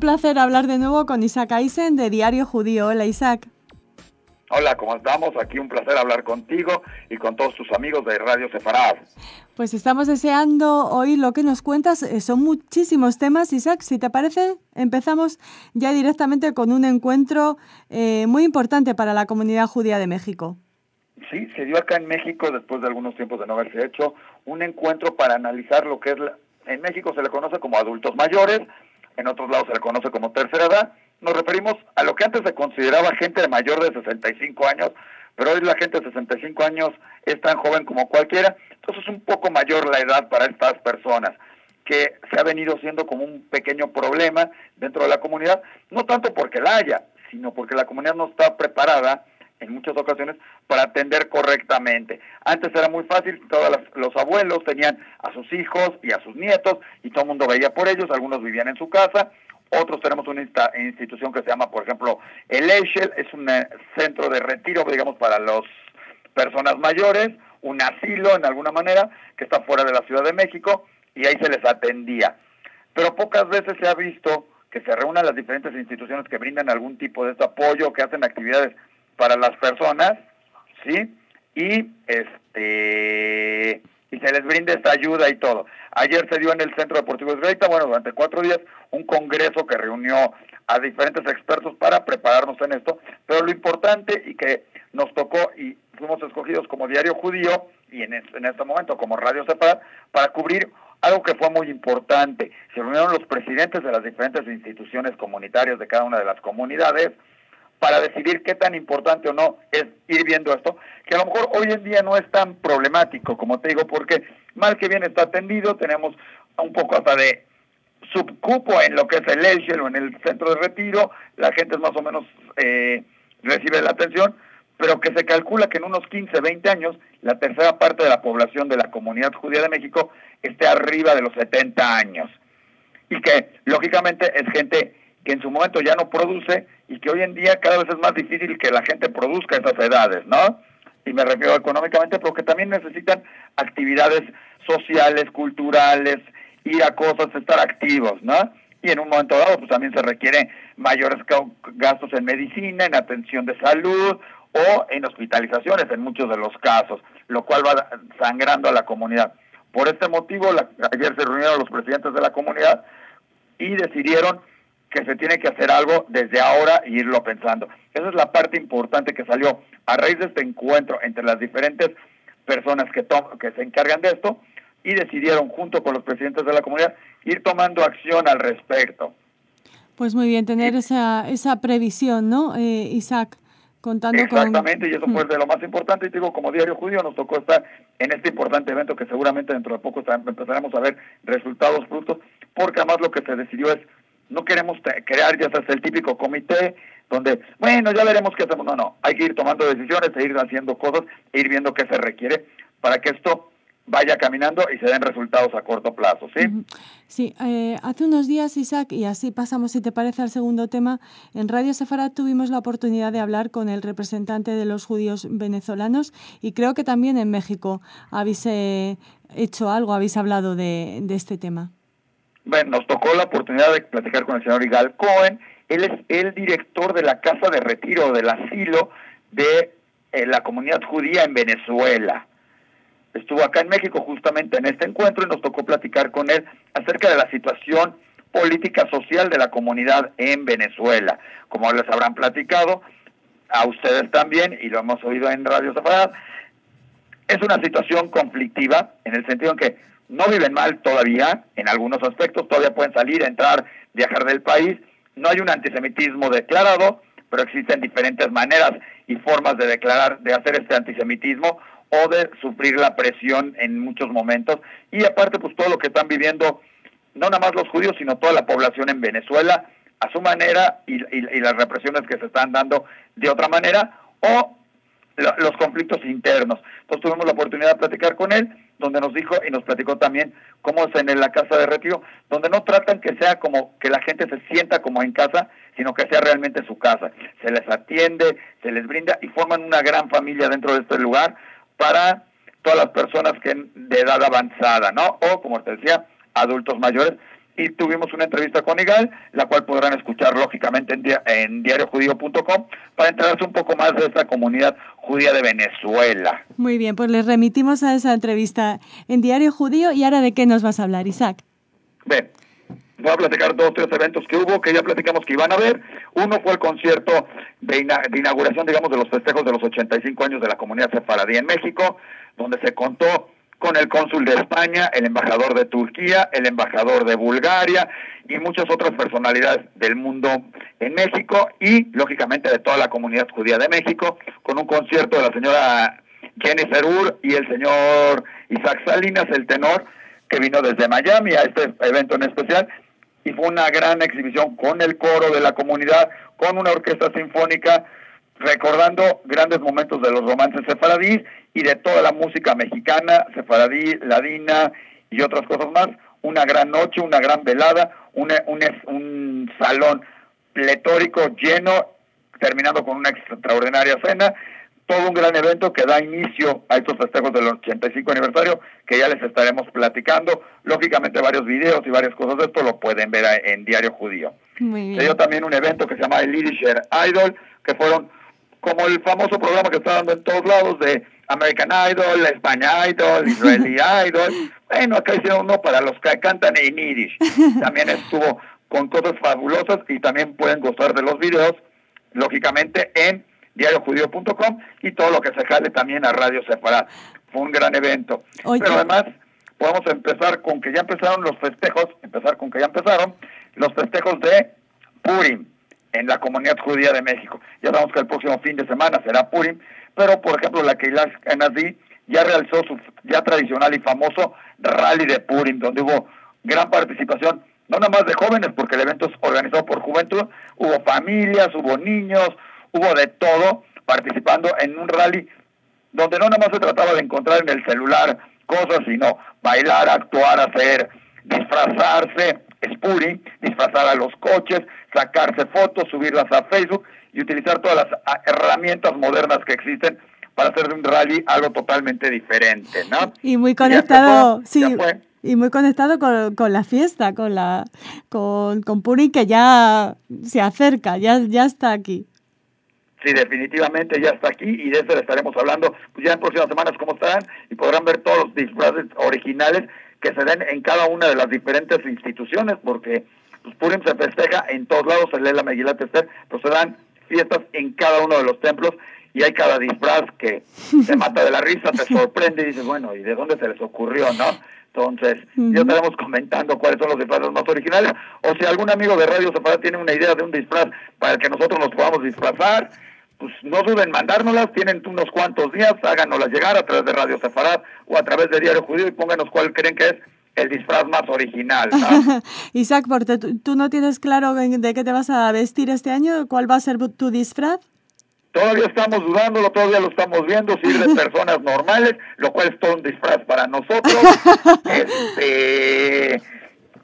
un placer hablar de nuevo con Isaac Eisen de Diario Judío. Hola Isaac. Hola, ¿cómo estamos? Aquí un placer hablar contigo y con todos tus amigos de Radio Separado. Pues estamos deseando oír lo que nos cuentas. Eh, son muchísimos temas, Isaac. Si te parece, empezamos ya directamente con un encuentro eh, muy importante para la comunidad judía de México. Sí, se dio acá en México, después de algunos tiempos de no haberse hecho, un encuentro para analizar lo que es, en México se le conoce como adultos mayores, en otros lados se le conoce como tercera edad, nos referimos a lo que antes se consideraba gente mayor de 65 años, pero hoy la gente de 65 años es tan joven como cualquiera, entonces es un poco mayor la edad para estas personas que se ha venido siendo como un pequeño problema dentro de la comunidad, no tanto porque la haya, sino porque la comunidad no está preparada en muchas ocasiones para atender correctamente. Antes era muy fácil, todos los abuelos tenían a sus hijos y a sus nietos y todo el mundo veía por ellos, algunos vivían en su casa, otros tenemos una institución que se llama, por ejemplo, el Eshel, es un eh, centro de retiro, digamos, para las personas mayores, un asilo en alguna manera, que está fuera de la Ciudad de México, y ahí se les atendía. Pero pocas veces se ha visto que se reúnan las diferentes instituciones que brindan algún tipo de este apoyo, que hacen actividades para las personas, ¿sí? Y este y se les brinde esta ayuda y todo. Ayer se dio en el Centro Deportivo Israelita, bueno, durante cuatro días, un congreso que reunió a diferentes expertos para prepararnos en esto, pero lo importante y que nos tocó y fuimos escogidos como diario judío y en, en este momento como Radio Separat para cubrir algo que fue muy importante. Se reunieron los presidentes de las diferentes instituciones comunitarias de cada una de las comunidades, para decidir qué tan importante o no es ir viendo esto, que a lo mejor hoy en día no es tan problemático, como te digo, porque mal que bien está atendido, tenemos un poco hasta de subcupo en lo que es el Echel o en el centro de retiro, la gente más o menos eh, recibe la atención, pero que se calcula que en unos 15, 20 años la tercera parte de la población de la comunidad judía de México esté arriba de los 70 años. Y que lógicamente es gente que en su momento ya no produce y que hoy en día cada vez es más difícil que la gente produzca esas edades, ¿no? Y me refiero económicamente, pero que también necesitan actividades sociales, culturales, ir a cosas, estar activos, ¿no? Y en un momento dado, pues también se requieren mayores gastos en medicina, en atención de salud o en hospitalizaciones en muchos de los casos, lo cual va sangrando a la comunidad. Por este motivo, ayer se reunieron los presidentes de la comunidad y decidieron que se tiene que hacer algo desde ahora y irlo pensando. Esa es la parte importante que salió a raíz de este encuentro entre las diferentes personas que, que se encargan de esto y decidieron junto con los presidentes de la comunidad ir tomando acción al respecto. Pues muy bien, tener esa, esa previsión, ¿no, eh, Isaac? Contando Exactamente, y eso fue de lo más importante. Y digo, como diario judío nos tocó estar en este importante evento que seguramente dentro de poco empezaremos a ver resultados, frutos, porque además lo que se decidió es no queremos crear ya sabes el típico comité donde, bueno, ya veremos qué hacemos. No, no, hay que ir tomando decisiones e ir haciendo cosas e ir viendo qué se requiere para que esto vaya caminando y se den resultados a corto plazo, ¿sí? Sí, eh, hace unos días, Isaac, y así pasamos, si te parece, al segundo tema, en Radio Sefarad tuvimos la oportunidad de hablar con el representante de los judíos venezolanos y creo que también en México habéis eh, hecho algo, habéis hablado de este tema bueno, nos tocó la oportunidad de platicar con el señor Igal Cohen. Él es el director de la casa de retiro del asilo de eh, la comunidad judía en Venezuela. Estuvo acá en México justamente en este encuentro y nos tocó platicar con él acerca de la situación política social de la comunidad en Venezuela. Como les habrán platicado, a ustedes también, y lo hemos oído en Radio Zafarad, es una situación conflictiva en el sentido en que no viven mal todavía, en algunos aspectos, todavía pueden salir, entrar, viajar del país. No hay un antisemitismo declarado, pero existen diferentes maneras y formas de declarar, de hacer este antisemitismo o de sufrir la presión en muchos momentos. Y aparte, pues todo lo que están viviendo, no nada más los judíos, sino toda la población en Venezuela, a su manera, y, las represiones que se están dando de otra manera, o los conflictos internos. Entonces tuvimos la oportunidad de platicar con él, donde nos dijo y nos platicó también cómo es en la casa de retiro, donde no tratan que sea como que la gente se sienta como en casa, sino que sea realmente su casa. Se les atiende, se les brinda y forman una gran familia dentro de este lugar para todas las personas que de edad avanzada, ¿no? O como te decía, adultos mayores, y tuvimos una entrevista con Igal, la cual podrán escuchar lógicamente en, en diariojudío.com para enterarse un poco más de esta comunidad judía de Venezuela. Muy bien, pues les remitimos a esa entrevista en Diario Judío y ahora de qué nos vas a hablar, Isaac. Bien, voy a platicar dos tres eventos que hubo, que ya platicamos que iban a ver. Uno fue el concierto de, de, inauguración, digamos, de los festejos de los 85 años de la comunidad sefaradí en México, donde se contó con el cónsul de España, el embajador de Turquía, el embajador de Bulgaria y muchas otras personalidades del mundo en México y, lógicamente, de toda la comunidad judía de México, con un concierto de la señora Jenny Serur y el señor Isaac Salinas, el tenor, que vino desde Miami a este evento en especial. Y fue una gran exhibición con el coro de la comunidad, con una orquesta sinfónica, recordando grandes momentos de los romances sefaradíes y de toda la música mexicana, sefaradí, ladina y otras cosas más. Una gran noche, una gran velada, un, un salón pletórico lleno, terminando con una extraordinaria cena todo un gran evento que da inicio a estos festejos del 85 aniversario que ya les estaremos platicando. Lógicamente varios videos y varias cosas de esto lo pueden ver en Diario Judío. Se dio también un evento que se llama el Yidisher Idol, que fueron como el famoso programa que está dando en todos lados de American Idol, España Idol, Israeli Idol. Bueno, acá hicieron uno para los que cantan en Yiddish. También estuvo con cosas fabulosas y también pueden gozar de los videos, lógicamente, en diariojudío.com y todo lo que se jale también a Radio Separat. Fue un gran evento. Pero además, podemos empezar con que ya empezaron los festejos, empezar con que ya empezaron los festejos de Purim en la comunidad judía de México. Ya sabemos que el próximo fin de semana será Purim, pero por ejemplo la Keilah Enazí ya realizó su ya tradicional y famoso rally de Purim, donde hubo gran participación, no nada más de jóvenes, porque el evento es organizado por juventud, hubo familias, hubo niños, hubo de todo participando en un rally donde no nada más se trataba de encontrar en el celular cosas, sino bailar, actuar, hacer, disfrazarse, spuri, disfrazar a los coches, sacarse fotos, subirlas a Facebook y utilizar todas las ah, herramientas modernas que existen para hacer de un rally algo totalmente diferente, ¿no? Y muy conectado, sí. Y muy conectado con, con, la fiesta, con la con, con Puri que ya se acerca, ya, ya está aquí. Sí, definitivamente ya está aquí y de eso le estaremos hablando. Pues ya en próximas semanas cómo estarán y podrán ver todos los disfraces originales que se den en cada una de las diferentes instituciones porque pues Purim se festeja en todos lados, se lee la Megilat Esther, pero se dan fiestas en cada uno de los templos y hay cada disfraz que te mata de la risa, te sorprende y dices, bueno, ¿y de dónde se les ocurrió, no? Entonces, ya estaremos comentando cuáles son los disfraces más originales, o si algún amigo de Radio Separada tiene una idea de un disfraz para el que nosotros nos podamos disfrazar, pues no duden en mandárnoslas, tienen unos cuantos días, háganoslas llegar a través de Radio Sefarad o a través de Diario Judío y pónganos cuál creen que es el disfraz más original. Isaac, porque tú no tienes claro de qué te vas a vestir este año, ¿cuál va a ser tu disfraz? Todavía estamos dudándolo, todavía lo estamos viendo, si de personas normales, lo cual es todo un disfraz para nosotros. este,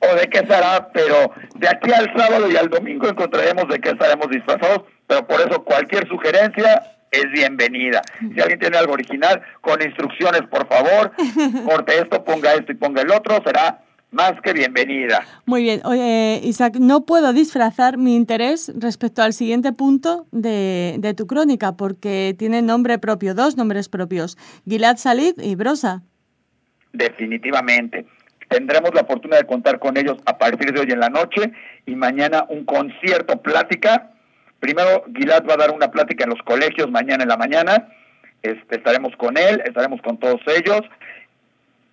o de qué será, pero de aquí al sábado y al domingo encontraremos de qué estaremos disfrazados, pero por eso cualquier sugerencia es bienvenida. Si alguien tiene algo original, con instrucciones, por favor, corte esto, ponga esto y ponga el otro, será más que bienvenida. Muy bien. Oye, Isaac, no puedo disfrazar mi interés respecto al siguiente punto de, de tu crónica, porque tiene nombre propio, dos nombres propios, Gilad Salid y Brosa. Definitivamente tendremos la fortuna de contar con ellos a partir de hoy en la noche y mañana un concierto plática. Primero, Gilad va a dar una plática en los colegios mañana en la mañana. Este, estaremos con él, estaremos con todos ellos.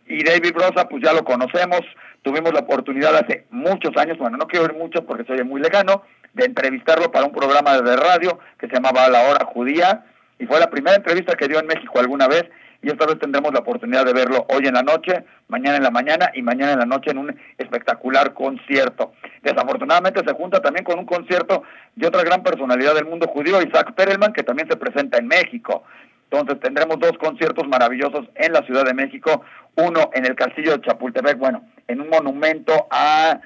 Y David Rosa, pues ya lo conocemos. Tuvimos la oportunidad hace muchos años, bueno, no quiero ir mucho porque se oye muy lejano, de entrevistarlo para un programa de radio que se llamaba La Hora Judía. Y fue la primera entrevista que dio en México alguna vez y esta vez tendremos la oportunidad de verlo hoy en la noche, mañana en la mañana y mañana en la noche en un espectacular concierto. Desafortunadamente se junta también con un concierto de otra gran personalidad del mundo judío, Isaac Perelman, que también se presenta en México. Entonces tendremos dos conciertos maravillosos en la Ciudad de México, uno en el Castillo de Chapultepec, bueno, en un monumento a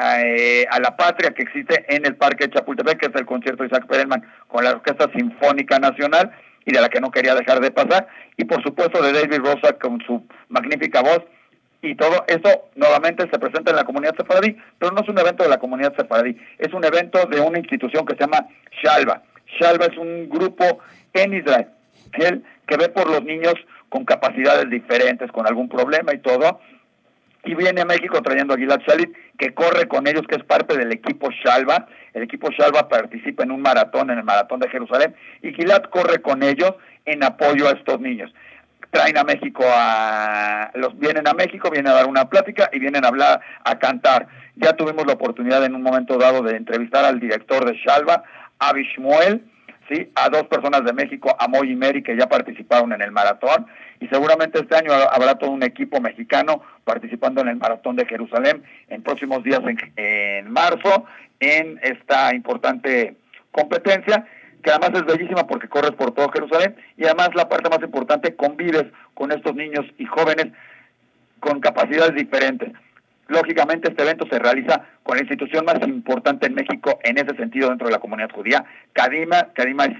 eh, a, la patria que existe en el Parque de Chapultepec, que es el concierto de Isaac Perelman con la Orquesta Sinfónica Nacional, y de la que no quería dejar de pasar, y por supuesto de David Rosa con su magnífica voz, y todo eso nuevamente se presenta en la comunidad sefaradí, pero no es un evento de la comunidad sefaradí, es un evento de una institución que se llama Shalva. Shalva es un grupo en Israel que ve por los niños con capacidades diferentes, con algún problema y todo, y viene a México trayendo a Gilad Shalit, que corre con ellos, que es parte del equipo Shalva. El equipo Shalva participa en un maratón, en el maratón de Jerusalén, y Gilad corre con ellos en apoyo a estos niños traen a México a los vienen a México, vienen a dar una plática y vienen a hablar, a cantar. Ya tuvimos la oportunidad en un momento dado de entrevistar al director de Shalva, Abishmuel, sí, a dos personas de México, a Moy y Mary que ya participaron en el maratón y seguramente este año habrá todo un equipo mexicano participando en el maratón de Jerusalén en próximos días en, en marzo en esta importante competencia que además es bellísima porque corres por todo Jerusalén y además la parte más importante, convives con estos niños y jóvenes con capacidades diferentes. Lógicamente este evento se realiza con la institución más importante en México en ese sentido dentro de la comunidad judía, Kadima. Kadima es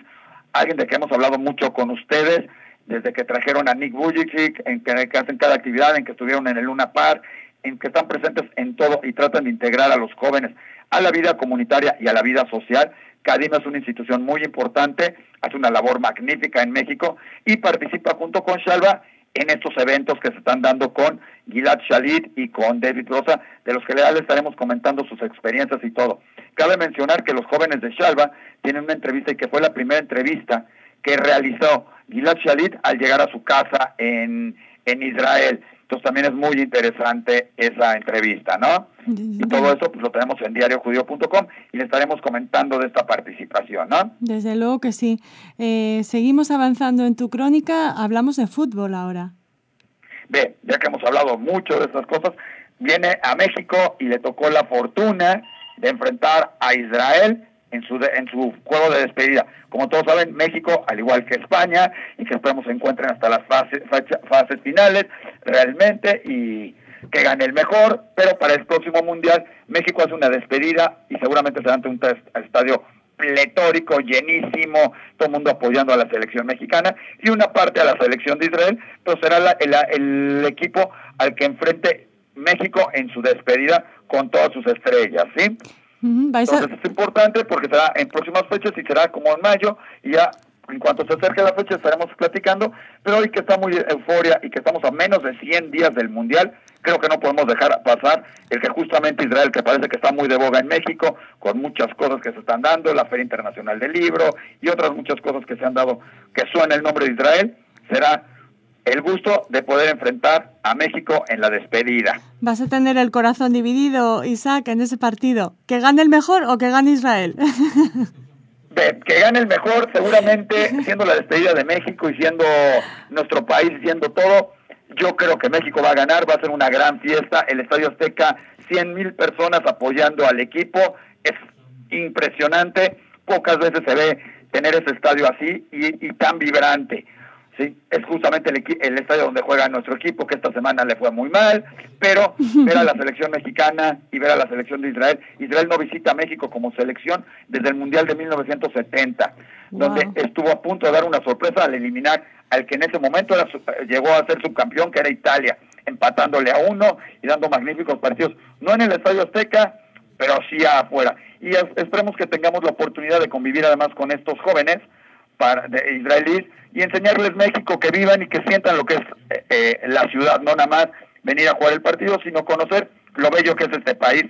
alguien de que hemos hablado mucho con ustedes, desde que trajeron a Nick Vujicic, en que, hacen cada actividad, en que estuvieron en el Luna Park, en que están presentes en todo y tratan de integrar a los jóvenes a la vida comunitaria y a la vida social. Cadima es una institución muy importante, hace una labor magnífica en México y participa junto con Shalva en estos eventos que se están dando con Gilad Shalit y con David Rosa, de los que le estaremos comentando sus experiencias y todo. Cabe mencionar que los jóvenes de Shalva tienen una entrevista y que fue la primera entrevista que realizó Gilad Shalit al llegar a su casa en, en Israel. Entonces también es muy interesante esa entrevista, ¿no? Y todo eso pues lo tenemos en diariojudío.com y le estaremos comentando de esta participación, ¿no? Desde luego que sí. Eh, seguimos avanzando en tu crónica, hablamos de fútbol ahora. Ve, ya que hemos hablado mucho de estas cosas, viene a México y le tocó la fortuna de enfrentar a Israel en su, en su juego de despedida. Como todos saben, México, al igual que España, y que esperemos se encuentren hasta las fases, fases finales realmente y que gane el mejor, pero para el próximo Mundial México hace una despedida y seguramente será ante un estadio pletórico, llenísimo, todo el mundo apoyando a la selección mexicana y una parte a la selección de Israel, pero será el, el equipo al que enfrente México en su despedida con todas sus estrellas, ¿sí? Entonces es importante porque será en próximas fechas y será como en mayo y ya en cuanto se acerque la fecha estaremos platicando, pero hoy que está muy euforia y que estamos a menos de 100 días del Mundial, creo que no podemos dejar pasar el que justamente Israel, que parece que está muy de boga en México, con muchas cosas que se están dando, la Feria Internacional del Libro y otras muchas cosas que se han dado que suena el nombre de Israel, será el gusto de poder enfrentar a México en la despedida. Vas a tener el corazón dividido, Isaac, en ese partido. ¿Que gane el mejor o que gane Israel? que gane el mejor, seguramente siendo la despedida de México y siendo nuestro país, siendo todo, yo creo que México va a ganar, va a ser una gran fiesta. El Estadio Azteca, 100 mil personas apoyando al equipo, es impresionante. Pocas veces se ve tener ese estadio así y, y tan vibrante. ¿Sí? Es justamente el, el, estadio donde juega nuestro equipo, que esta semana le fue muy mal, pero ver a la selección mexicana y ver a la selección de Israel. Israel no visita México como selección desde el Mundial de 1970, donde estuvo a punto de dar una sorpresa al eliminar al que en ese momento era, llegó a ser subcampeón, que era Italia, empatándole a uno y dando magníficos partidos, no en el Estadio Azteca, pero sí afuera. Y esperemos que tengamos la oportunidad de convivir además con estos jóvenes para, de israelíes y enseñarles México que vivan y que sientan lo que es eh, eh, la ciudad, no nada más venir a jugar el partido, sino conocer lo bello que es este país.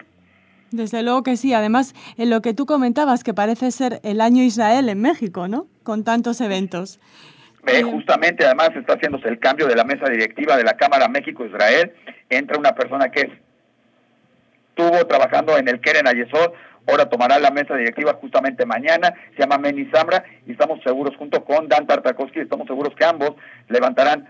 Desde luego que sí. Además, en lo que tú comentabas, que parece ser el año Israel en México, ¿no? Con tantos eventos. Eh, justamente, además, está haciéndose el cambio de la mesa directiva de la Cámara México-Israel. Entra una persona que estuvo trabajando en el Keren Ayesod, ahora tomará la mesa directiva justamente mañana, se llama Meni Zambra, y estamos seguros, junto con Dan Tartakovsky, estamos seguros que ambos levantarán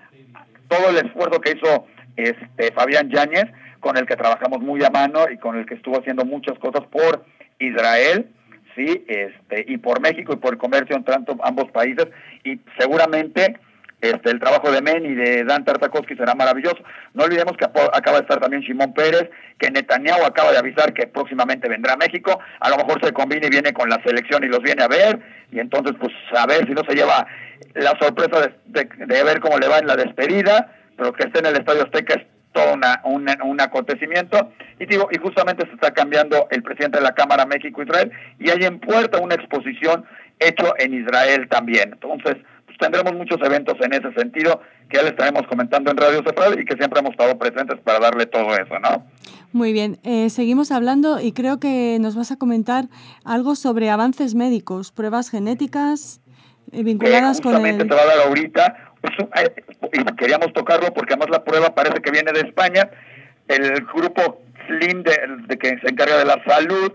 todo el esfuerzo que hizo este Fabián Yáñez, con el que trabajamos muy a mano y con el que estuvo haciendo muchas cosas por Israel, sí, este, y por México y por el comercio entre ambos países, y seguramente este, el trabajo de Men y de Dan Tartakovsky será maravilloso. No olvidemos que acaba de estar también Simón Pérez, que Netanyahu acaba de avisar que próximamente vendrá a México. A lo mejor se combina y viene con la selección y los viene a ver. Y entonces, pues, a ver si no se lleva la sorpresa de, ver cómo le va en la despedida. Pero que esté en el Estadio Azteca es todo una, un acontecimiento. Y digo, y justamente se está cambiando el presidente de la Cámara México-Israel y hay en puerta una exposición hecho en Israel también. Entonces, tendremos muchos eventos en ese sentido que ya le estaremos comentando en Radio Central y que siempre hemos estado presentes para darle todo eso, ¿no? Muy bien, eh, seguimos hablando y creo que nos vas a comentar algo sobre avances médicos, pruebas genéticas eh, vinculadas con el... te va a dar ahorita y queríamos tocarlo porque además la prueba parece que viene de España. El grupo Slim de, que se encarga de la salud,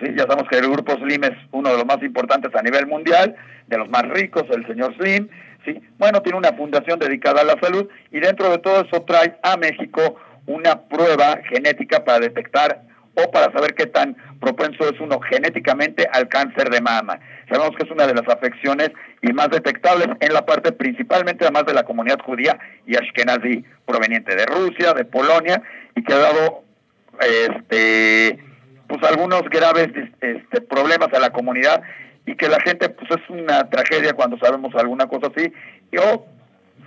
sí, ya sabemos que el grupo Slim es uno de los más importantes a nivel mundial, de los más ricos, el señor Slim, sí, bueno, tiene una fundación dedicada a la salud y dentro de todo eso trae a México una prueba genética para detectar o para saber qué tan propenso es uno genéticamente al cáncer de mama. Sabemos que es una de las afecciones y más detectables en la parte principalmente además de la comunidad judía y ashkenazi proveniente de Rusia, de Polonia y que ha dado este pues algunos graves este, problemas a la comunidad y que la gente pues es una tragedia cuando sabemos alguna cosa así y o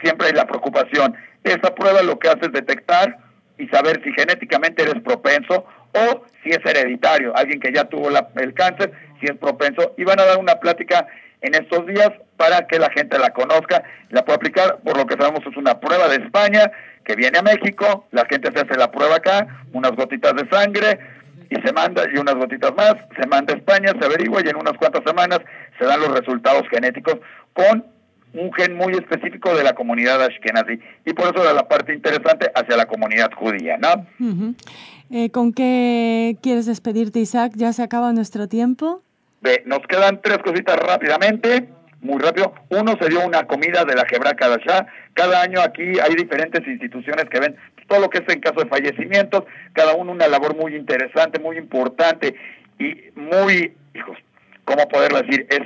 siempre hay la preocupación. Esa prueba lo que hace es detectar y saber si genéticamente eres propenso o si es hereditario, alguien que ya tuvo el cáncer, si es propenso. Y van a dar una plática en estos días para que la gente la conozca, la pueda aplicar. Por lo que sabemos es una prueba de España que viene a México, la gente se hace la prueba acá, unas gotitas de sangre y se manda, y unas gotitas más, se manda a España, se averigua y en unas cuantas semanas se dan los resultados genéticos con un gen muy específico de la comunidad ashkenazi. Y por eso era la parte interesante hacia la comunidad judía, ¿no? Eh, ¿Con qué quieres despedirte, Isaac? ¿Ya se acaba nuestro tiempo? nos quedan tres cositas rápidamente, muy rápido. Uno se dio una comida de la Hebra Kadashá. Cada año aquí hay diferentes instituciones que ven todo lo que es en caso de fallecimientos, cada uno una labor muy interesante, muy importante y muy, hijos, ¿cómo poderlo decir? Es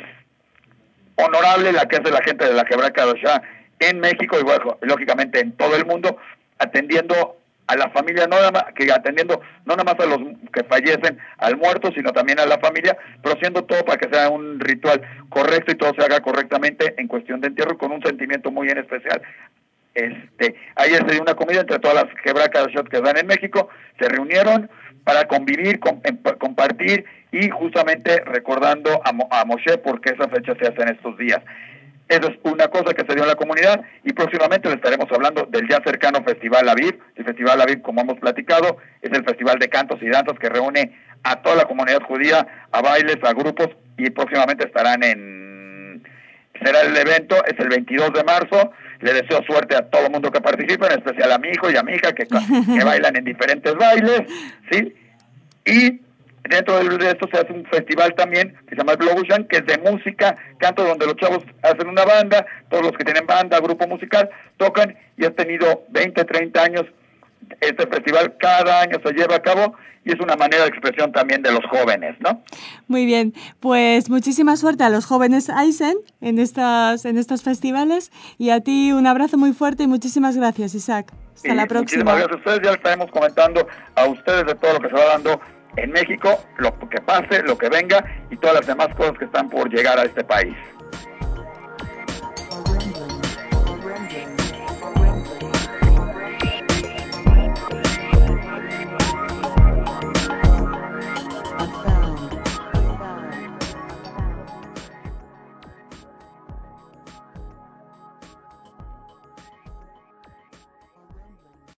honorable la que hace la gente de la Quebra Kadashá en México, igual lógicamente en todo el mundo, atendiendo a la familia, no nada más, que atendiendo no nada más a los que fallecen, al muerto, sino también a la familia, pero haciendo todo para que sea un ritual correcto y todo se haga correctamente en cuestión de entierro con un sentimiento muy en especial. Este, ayer se dio una comida entre todas las quebracas que dan en México, se reunieron para convivir, compartir y justamente recordando a, a Moshe porque esa fecha se hace en estos días. Eso es una cosa que se dio en la comunidad y próximamente le estaremos hablando del ya cercano Festival Aviv. El Festival Aviv, como hemos platicado, es el festival de cantos y danzas que reúne a toda la comunidad judía, a bailes, a grupos y próximamente estarán en... Será el evento, es el 22 de marzo. Le deseo suerte a todo el mundo que participe, en especial a mi hijo y a mi hija que, que bailan en diferentes bailes, ¿sí? Y Dentro de esto se hace un festival también que se llama Globushan, que es de música, canto donde los chavos hacen una banda, todos los que tienen banda, grupo musical, tocan y ha tenido 20, 30 años. Este festival cada año se lleva a cabo y es una manera de expresión también de los jóvenes, ¿no? Muy bien, pues muchísima suerte a los jóvenes Eisen en estas en estos festivales y a ti un abrazo muy fuerte y muchísimas gracias, Isaac. Hasta la próxima. Muchísimas gracias a ustedes, ya estaremos comentando a ustedes de todo lo que se va dando en México, lo que pase, lo que venga y todas las demás cosas que están por llegar a este país.